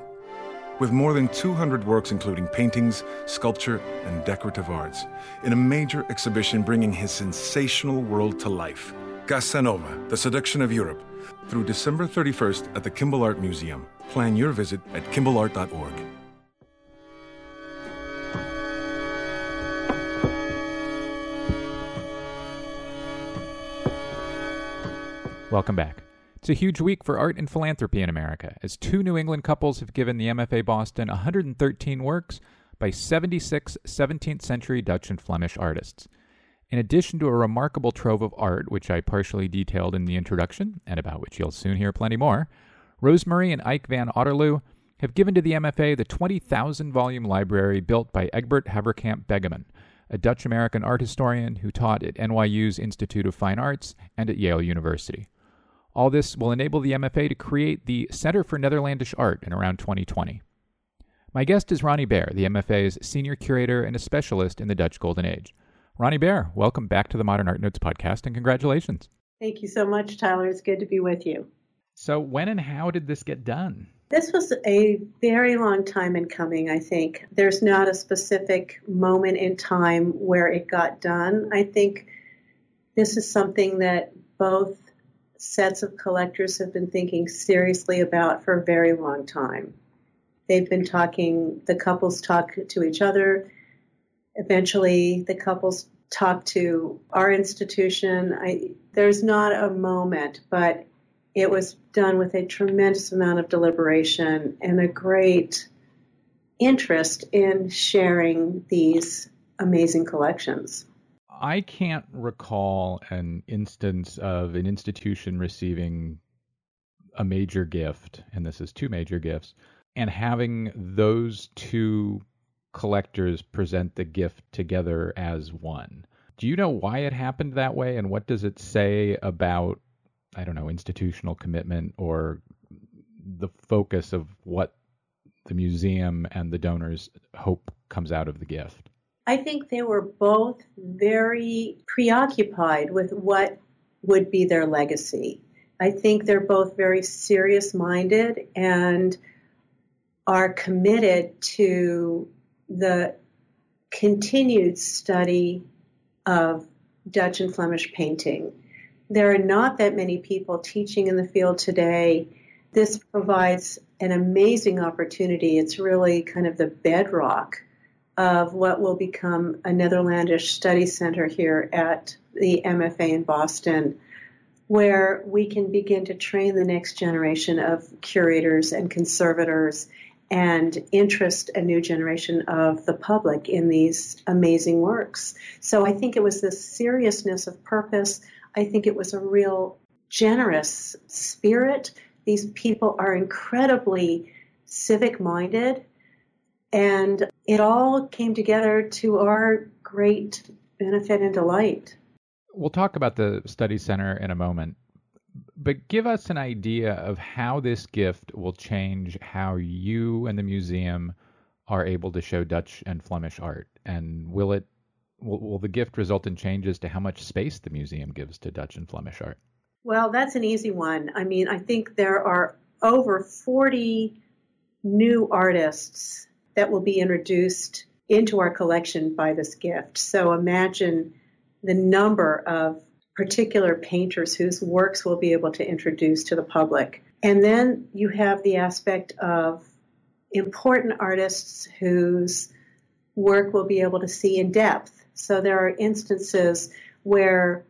With more than 200 works, including paintings, sculpture, and decorative arts, in a major exhibition bringing his sensational world to life. Casanova, The Seduction of Europe, through December 31st at the Kimbell Art Museum. Plan your visit at kimbellart.org. Welcome back. It's a huge week for art and philanthropy in America, as two New England couples have given the MFA Boston 113 works by 76 17th century Dutch and Flemish artists. In addition to a remarkable trove of art, which I partially detailed in the introduction, and about which you'll soon hear plenty more, Rose-Marie and Eijk van Otterloo have given to the MFA the 20,000 volume library built by Egbert Haverkamp-Begemann, a Dutch American art historian who taught at NYU's Institute of Fine Arts and at Yale University. All this will enable the MFA to create the Center for Netherlandish Art in around 2020. My guest is Ronni Baer, the MFA's senior curator and a specialist in the Dutch Golden Age. Ronni Baer, welcome back to the Modern Art Notes podcast and congratulations. Thank you so much, Tyler. It's good to be with you. So, when and how did this get done? This was a very long time in coming, I think. There's not a specific moment in time where it got done. I think this is something that both sets of collectors have been thinking seriously about for a very long time. They've been talking, the couples talk to each other. Eventually, the couples talk to our institution. I, there's not a moment, but it was done with a tremendous amount of deliberation and a great interest in sharing these amazing collections. I can't recall an instance of an institution receiving a major gift, and this is two major gifts, and having those two collectors present the gift together as one. Do you know why it happened that way, and what does it say about, I don't know, institutional commitment or the focus of what the museum and the donors hope comes out of the gift? I think they were both very preoccupied with what would be their legacy. I think they're both very serious minded and are committed to the continued study of Dutch and Flemish painting. There are not that many people teaching in the field today. This provides an amazing opportunity. It's really kind of the bedrock of what will become a Netherlandish study center here at the MFA in Boston, where we can begin to train the next generation of curators and conservators and interest a new generation of the public in these amazing works. So I think it was the seriousness of purpose. I think it was a real generous spirit. These people are incredibly civic minded and it all came together to our great benefit and delight. We'll talk about the study center in a moment. but give us an idea of how this gift will change how you and the museum are able to show Dutch and Flemish art, and will it will, will the gift result in changes to how much space the museum gives to Dutch and Flemish art? Well, that's an easy one. I mean, I think there are over 40 new artists that will be introduced into our collection by this gift. So imagine the number of particular painters whose works we'll be able to introduce to the public. And then you have the aspect of important artists whose work we'll be able to see in depth. So there are instances where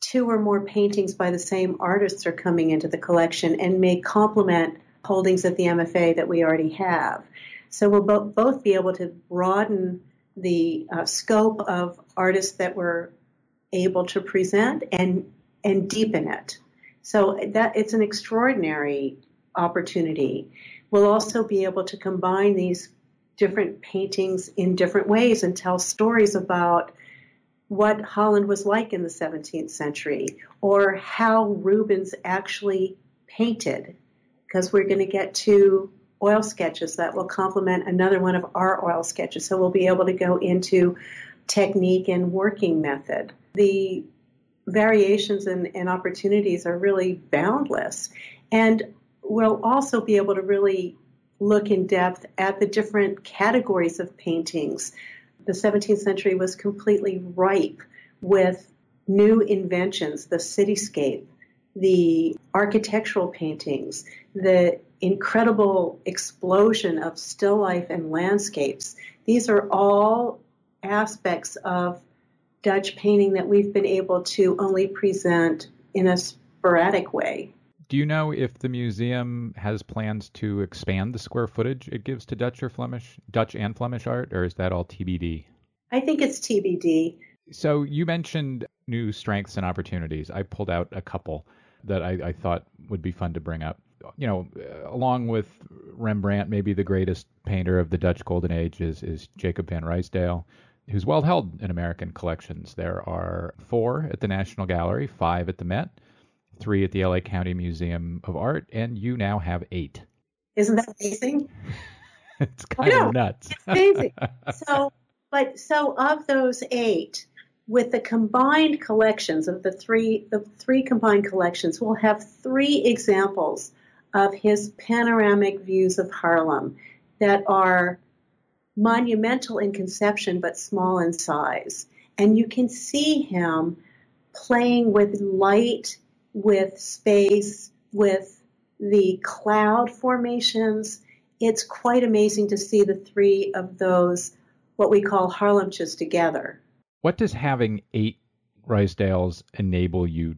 two or more paintings by the same artists are coming into the collection and may complement holdings at the MFA that we already have. So we'll bo- both be able to broaden the uh, scope of artists that we're able to present and and deepen it. So that it's an extraordinary opportunity. We'll also be able to combine these different paintings in different ways and tell stories about what Holland was like in the 17th century or how Rubens actually painted because we're going to get two oil sketches that will complement another one of our oil sketches. So we'll be able to go into technique and working method. The variations and, and opportunities are really boundless. And we'll also be able to really look in depth at the different categories of paintings. The 17th century was completely ripe with new inventions, the cityscape, the architectural paintings, the incredible explosion of still life and landscapes. These are all aspects of Dutch painting that we've been able to only present in a sporadic way. Do you know if the museum has plans to expand the square footage it gives to Dutch or Flemish, Dutch and Flemish art, or is that all TBD? I think it's TBD. So you mentioned new strengths and opportunities. I pulled out a couple that I, I thought would be fun to bring up. You know, uh, along with Rembrandt, maybe the greatest painter of the Dutch Golden Age is, is Jacob van Ruysdael, who's well held in American collections. There are four at the National Gallery, five at the Met, three at the LA County Museum of Art, and you now have eight. Isn't that amazing? it's kind of nuts. It's amazing. so, but so of those eight, with the combined collections of the three the three combined collections, we'll have three examples of his panoramic views of Haarlem that are monumental in conception but small in size. And you can see him playing with light, with space, with the cloud formations. It's quite amazing to see the three of those, what we call Haarlempjes together. What does having eight Ruysdaels enable you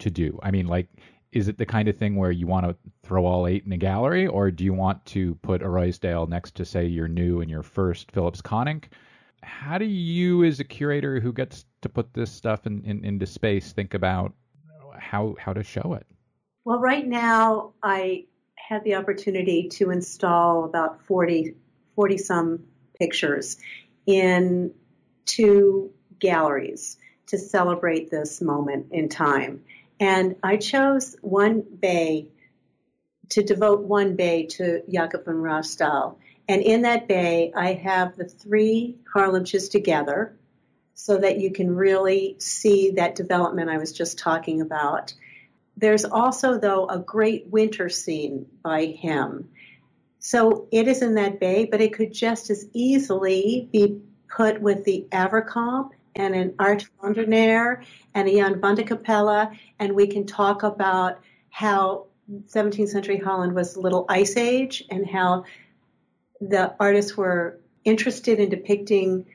to do? I mean, like, is it the kind of thing where you want to throw all eight in a gallery, or do you want to put a Ruysdael next to, say, your new and your first Philips Koninck? How do you, as a curator who gets to put this stuff in, in, into space, think about how how to show it? Well, right now I had the opportunity to install about 40, 40 some pictures in two galleries to celebrate this moment in time. And I chose one bay to devote one bay to Jacob van Ruysdael. And in that bay, I have the three Haarlempjes together so that you can really see that development I was just talking about. There's also, though, a great winter scene by him. So it is in that bay, but it could just as easily be put with the Avercamp and an Art Neer and a Jan van de Cappelle, and we can talk about how 17th century Holland was a little ice age and how the artists were interested in depicting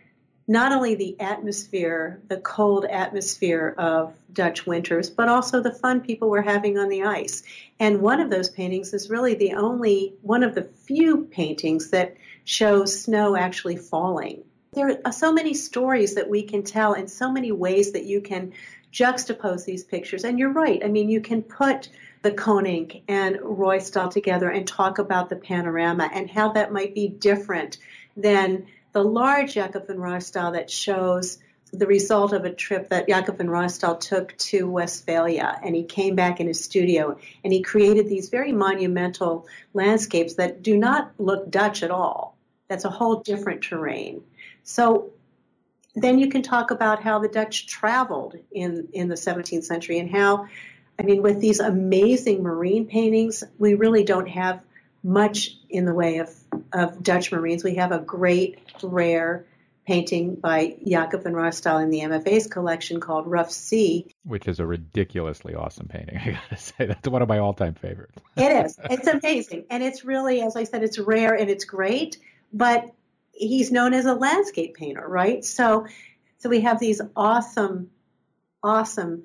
not only the atmosphere, the cold atmosphere of Dutch winters, but also the fun people were having on the ice. And one of those paintings is really the only, one of the few paintings that shows snow actually falling. There are so many stories that we can tell and so many ways that you can juxtapose these pictures. And you're right. I mean, you can put the Koninck and Ruysdael together and talk about the panorama and how that might be different than the large Jacob van Ruysdael that shows the result of a trip that Jacob van Ruysdael took to Westphalia. And he came back in his studio and he created these very monumental landscapes that do not look Dutch at all. That's a whole different terrain. So then you can talk about how the Dutch traveled in, in the 17th century and how, I mean, with these amazing marine paintings, we really don't have much in the way of, of Dutch marines. We have a great, rare painting by Jacob van Ruysdael in the MFA's collection called Rough Sea. Which is a ridiculously awesome painting, I gotta say. That's one of my all time favorites. it is. It's amazing. And it's really, as I said, it's rare and it's great, but he's known as a landscape painter, right? So so we have these awesome, awesome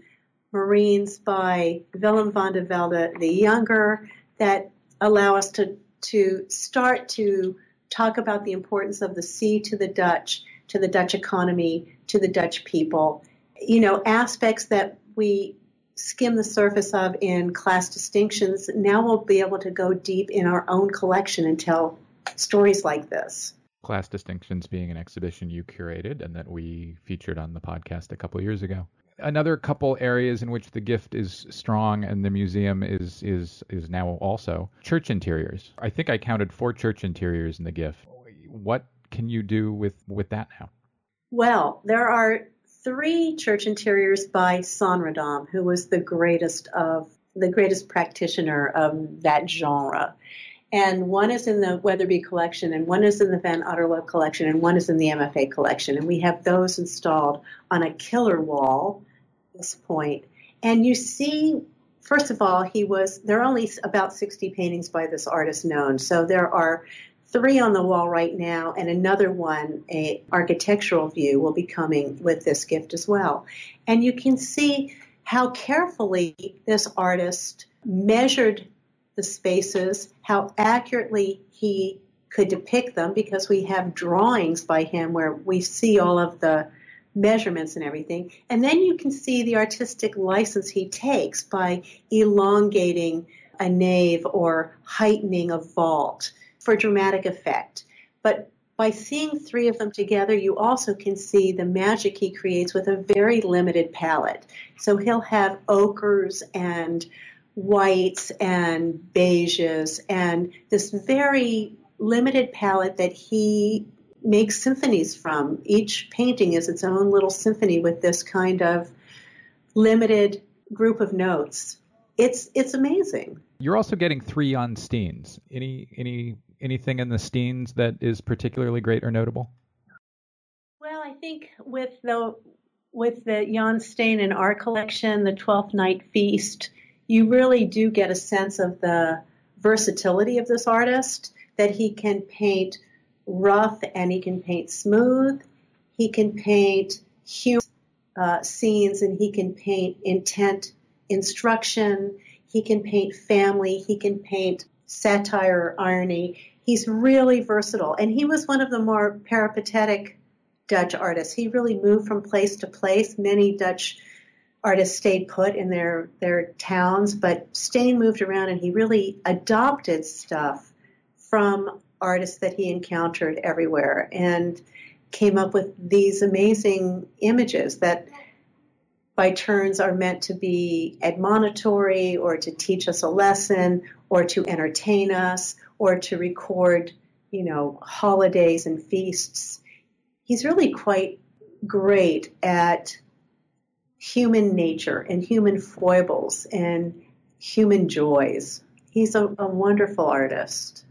Marines by Willem van de Velde the Younger that allow us to, to start to talk about the importance of the sea to the Dutch, to the Dutch economy, to the Dutch people. You know, aspects that we skim the surface of in class distinctions. Now we'll be able to go deep in our own collection and tell stories like this. Class Distinctions being an exhibition you curated and that we featured on the podcast a couple years ago. Another couple areas in which the gift is strong and the museum is is is now also church interiors. I think I counted four church interiors in the gift. What can you do with with that now? Well, there are three church interiors by Saenredam, who was the greatest of the greatest practitioner of that genre and one is in the Weatherbie collection, and one is in the Van Otterloo collection, and one is in the MFA collection. And we have those installed on a killer wall at this point. And you see, first of all, he was, there are only about 60 paintings by this artist known. So there are three on the wall right now, and another one, a architectural view, will be coming with this gift as well. And you can see how carefully this artist measured the spaces, how accurately he could depict them because we have drawings by him where we see all of the measurements and everything. And then you can see the artistic license he takes by elongating a nave or heightening a vault for dramatic effect. But by seeing three of them together, you also can see the magic he creates with a very limited palette. So he'll have ochres and whites and beiges and this very limited palette that he makes symphonies from. Each painting is its own little symphony with this kind of limited group of notes. It's it's amazing. You're also getting three Jan Steens. Any any anything in the Steens that is particularly great or notable? Well, I think with the with the Jan Steen in our collection, the Twelfth Night Feast, you really do get a sense of the versatility of this artist that he can paint rough and he can paint smooth. He can paint human uh, scenes and he can paint intent, instruction. He can paint family. He can paint satire or irony. He's really versatile. And he was one of the more peripatetic Dutch artists. He really moved from place to place. Many Dutch artists stayed put in their their towns, but Steen moved around and he really adopted stuff from artists that he encountered everywhere and came up with these amazing images that by turns are meant to be admonitory or to teach us a lesson or to entertain us or to record, you know, holidays and feasts. He's really quite great at human nature and human foibles and human joys. He's a, a wonderful artist.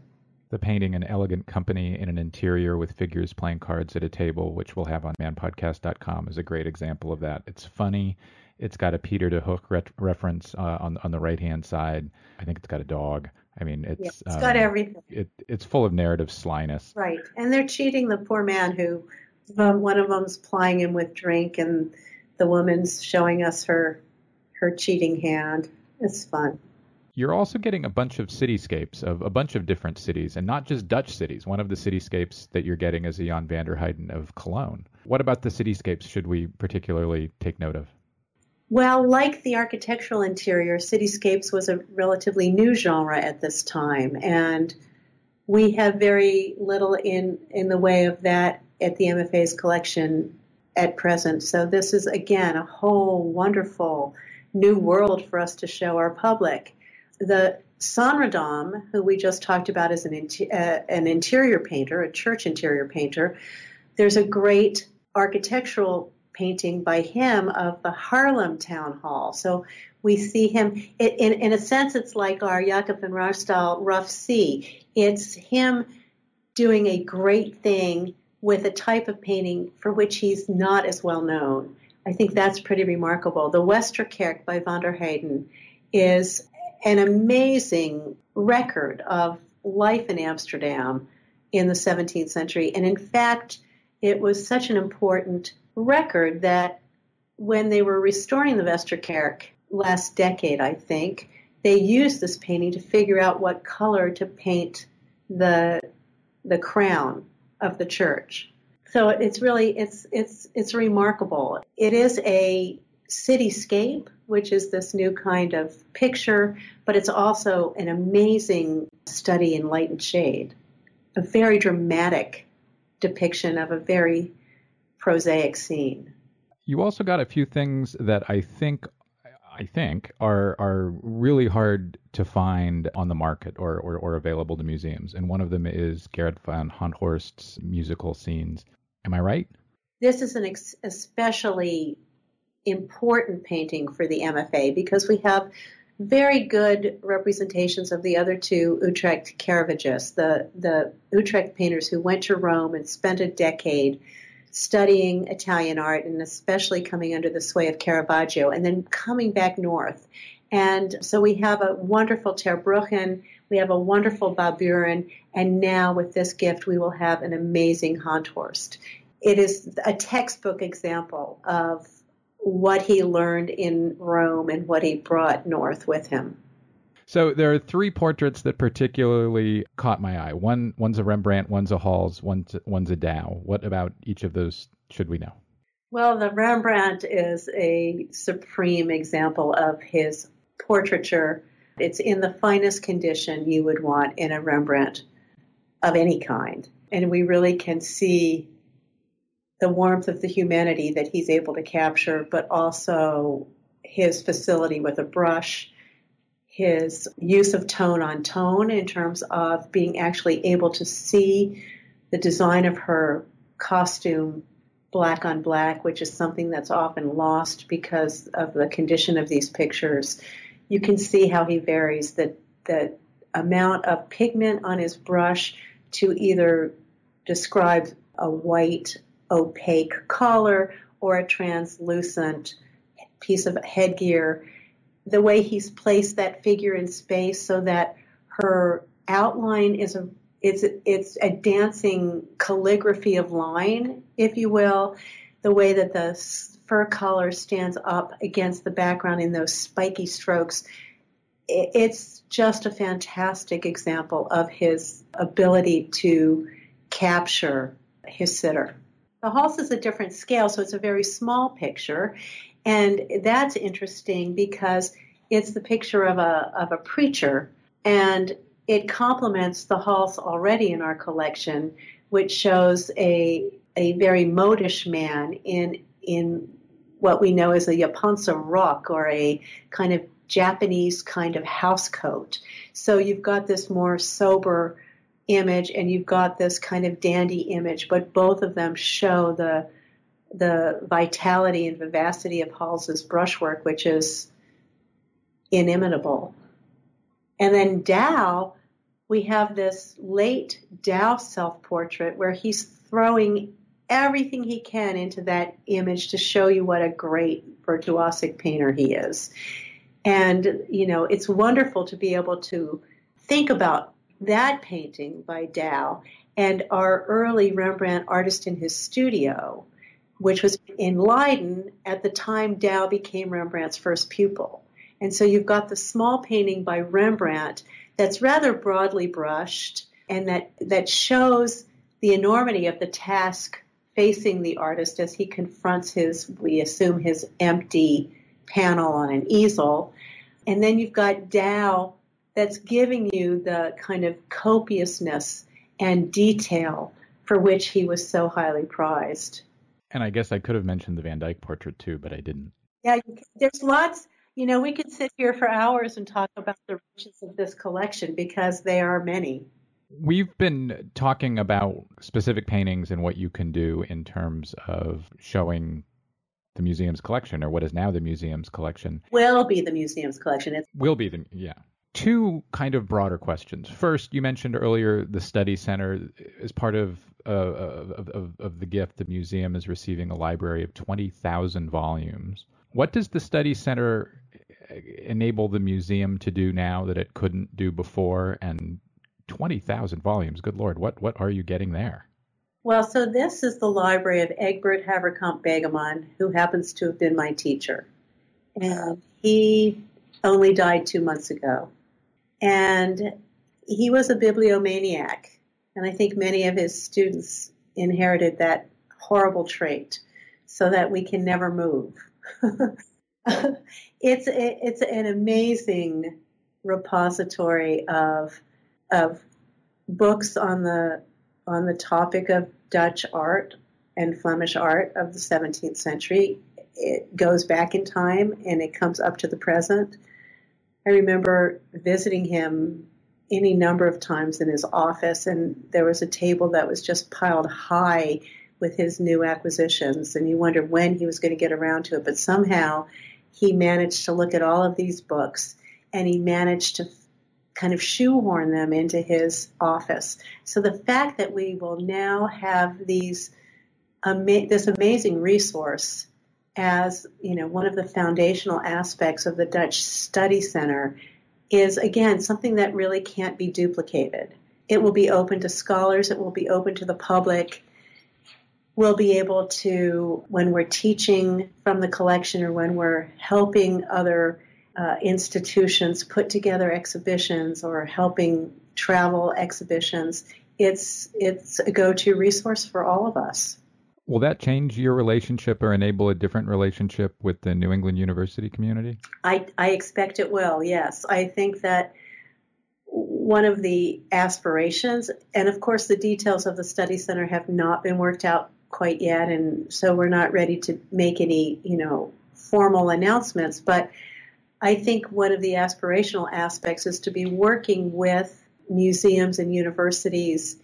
The painting, an elegant company in an interior with figures playing cards at a table, which we'll have on manpodcast.com, is a great example of that. It's funny. It's got a Pieter de Hooch re- reference uh, on on the right hand side. I think it's got a dog. I mean, it's, yeah, it's um, got everything. It, it's full of narrative slyness. Right, and they're cheating the poor man who um, one of them's plying him with drink, and the woman's showing us her her cheating hand. It's fun. You're also getting a bunch of cityscapes of a bunch of different cities, and not just Dutch cities. One of the cityscapes that you're getting is Jan van der Heyden of Cologne. What about the cityscapes should we particularly take note of? Well, like the architectural interior, cityscapes was a relatively new genre at this time, and we have very little in, in the way of that at the MFA's collection at present. So this is again a whole wonderful new world for us to show our public. The Saenredam, who we just talked about as an, uh, an interior painter, a church interior painter, there's a great architectural painting by him of the Haarlem Town Hall. So we see him, it, in, in a sense, it's like our Jacob van Ruysdael Rough Sea. It's him doing a great thing with a type of painting for which he's not as well known. I think that's pretty remarkable. The Westerkerk by van der Heyden is an amazing record of life in Amsterdam in the 17th century. And in fact, it was such an important record that when they were restoring the Westerkerk last decade, I think, they used this painting to figure out what color to paint the the crown of the church. So it's really it's it's it's remarkable. It is a cityscape, which is this new kind of picture, but it's also an amazing study in light and shade. A very dramatic depiction of a very prosaic scene. You also got a few things that I think I think are are really hard to find on the market or, or, or available to museums. And one of them is Gerrit van Honthorst's musical scenes. Am I right? This is an ex- especially important painting for the MFA because we have very good representations of the other two Utrecht Caravaggers, the, the Utrecht painters who went to Rome and spent a decade studying Italian art and especially coming under the sway of Caravaggio and then coming back north. And so we have a wonderful Ter Brugghen, we have a wonderful Baburen, and now with this gift we will have an amazing Honthorst. It is a textbook example of what he learned in Rome and what he brought north with him. So there are three portraits that particularly caught my eye. One one's a Rembrandt, one's a Hals, one's one's a Dou. What about each of those should we know? Well, the Rembrandt is a supreme example of his portraiture. It's in the finest condition you would want in a Rembrandt of any kind. And we really can see the warmth of the humanity that he's able to capture, but also his facility with a brush his use of tone on tone in terms of being actually able to see the design of her costume black on black, which is something that's often lost because of the condition of these pictures. You can see how he varies the, the amount of pigment on his brush to either describe a white opaque collar or a translucent piece of headgear the way he's placed that figure in space so that her outline is a it's it's a dancing calligraphy of line, if you will, the way that the fur collar stands up against the background in those spiky strokes. It's just a fantastic example of his ability to capture his sitter. The Hals is a different scale, so it's a very small picture, and that's interesting because it's the picture of a, of a preacher and it complements the Hals already in our collection, which shows a, a very modish man in, in what we know as a Japanse rock or a kind of Japanese kind of house coat. So you've got this more sober image and you've got this kind of dandy image, but both of them show the the vitality and vivacity of Hals's brushwork, which is inimitable. And then Dou, we have this late Dou self portrait where he's throwing everything he can into that image to show you what a great virtuosic painter he is. And, you know, it's wonderful to be able to think about that painting by Dou and our early Rembrandt artist in his studio which was in Leiden at the time Dou became Rembrandt's first pupil. And so you've got the small painting by Rembrandt that's rather broadly brushed and that, that shows the enormity of the task facing the artist as he confronts his, we assume, his empty panel on an easel. And then you've got Dou that's giving you the kind of copiousness and detail for which he was so highly prized. And I guess I could have mentioned the Van Dyck portrait too, but I didn't. Yeah, there's lots. You know, we could sit here for hours and talk about the riches of this collection because they are many. We've been talking about specific paintings and what you can do in terms of showing the museum's collection or what is now the museum's collection. Will be the museum's collection. It's- Will be the, yeah. Two kind of broader questions. First, you mentioned earlier the study center as part of, uh, of, of, of the gift. The museum is receiving a library of 20,000 volumes. What does the study center enable the museum to do now that it couldn't do before? And 20,000 volumes, good lord, what, what are you getting there? Well, so this is the library of Egbert Haverkamp-Begemann, who happens to have been my teacher. And he only died two months ago. And he was a bibliomaniac. And I think many of his students inherited that horrible trait so that we can never move. it's it's an amazing repository of of books on the on the topic of Dutch art and Flemish art of the 17th century. It goes back in time and it comes up to the present. I remember visiting him any number of times in his office, and there was a table that was just piled high with his new acquisitions, and you wondered when he was going to get around to it. But somehow he managed to look at all of these books and he managed to kind of shoehorn them into his office. So the fact that we will now have these this amazing resource as you know one of the foundational aspects of the Dutch Study Center is again something that really can't be duplicated. It will be open to scholars, it will be open to the public. We'll be able to, when we're teaching from the collection or when we're helping other uh, institutions put together exhibitions or helping travel exhibitions, it's it's a go-to resource for all of us. Will that change your relationship or enable a different relationship with the New England University community? I, I expect it will, yes. I think that one of the aspirations, and of course the details of the study center have not been worked out quite yet, and so we're not ready to make any, you know, formal announcements, but I think one of the aspirational aspects is to be working with museums and universities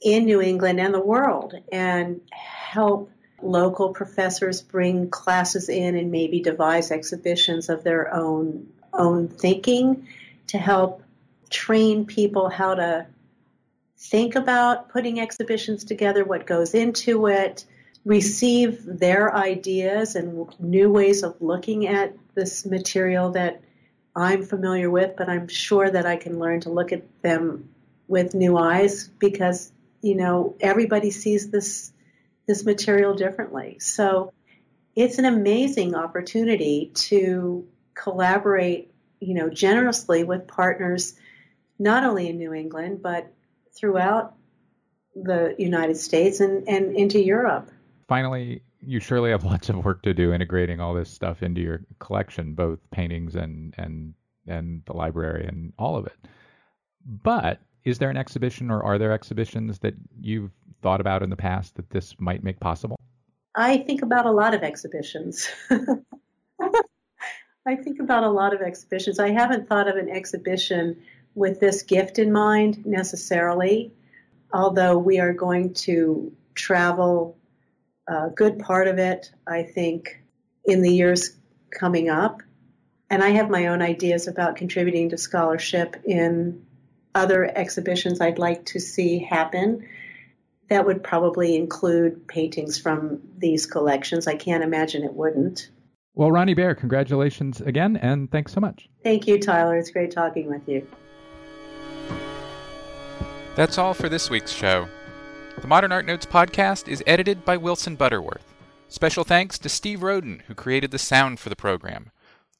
in New England and the world and help local professors bring classes in and maybe devise exhibitions of their own own thinking to help train people how to think about putting exhibitions together, what goes into it, receive their ideas and new ways of looking at this material that I'm familiar with, but I'm sure that I can learn to look at them with new eyes because you know everybody sees this this material differently. So it's an amazing opportunity to collaborate, you know, generously with partners not only in New England but throughout the United States and, and into Europe finally, you surely have lots of work to do integrating all this stuff into your collection, both paintings and and and the library and all of it. But is there an exhibition or are there exhibitions that you've thought about in the past that this might make possible? I think about a lot of exhibitions. I think about a lot of exhibitions. I haven't thought of an exhibition with this gift in mind necessarily, although we are going to travel a good part of it, I think, in the years coming up. And I have my own ideas about contributing to scholarship in other exhibitions I'd like to see happen. That would probably include paintings from these collections. I can't imagine it wouldn't. Well, Ronni Baer, congratulations again, and thanks so much. Thank you, Tyler. It's great talking with you. That's all for this week's show. The Modern Art Notes podcast is edited by Wilson Butterworth. Special thanks to Steve Roden, who created the sound for the program.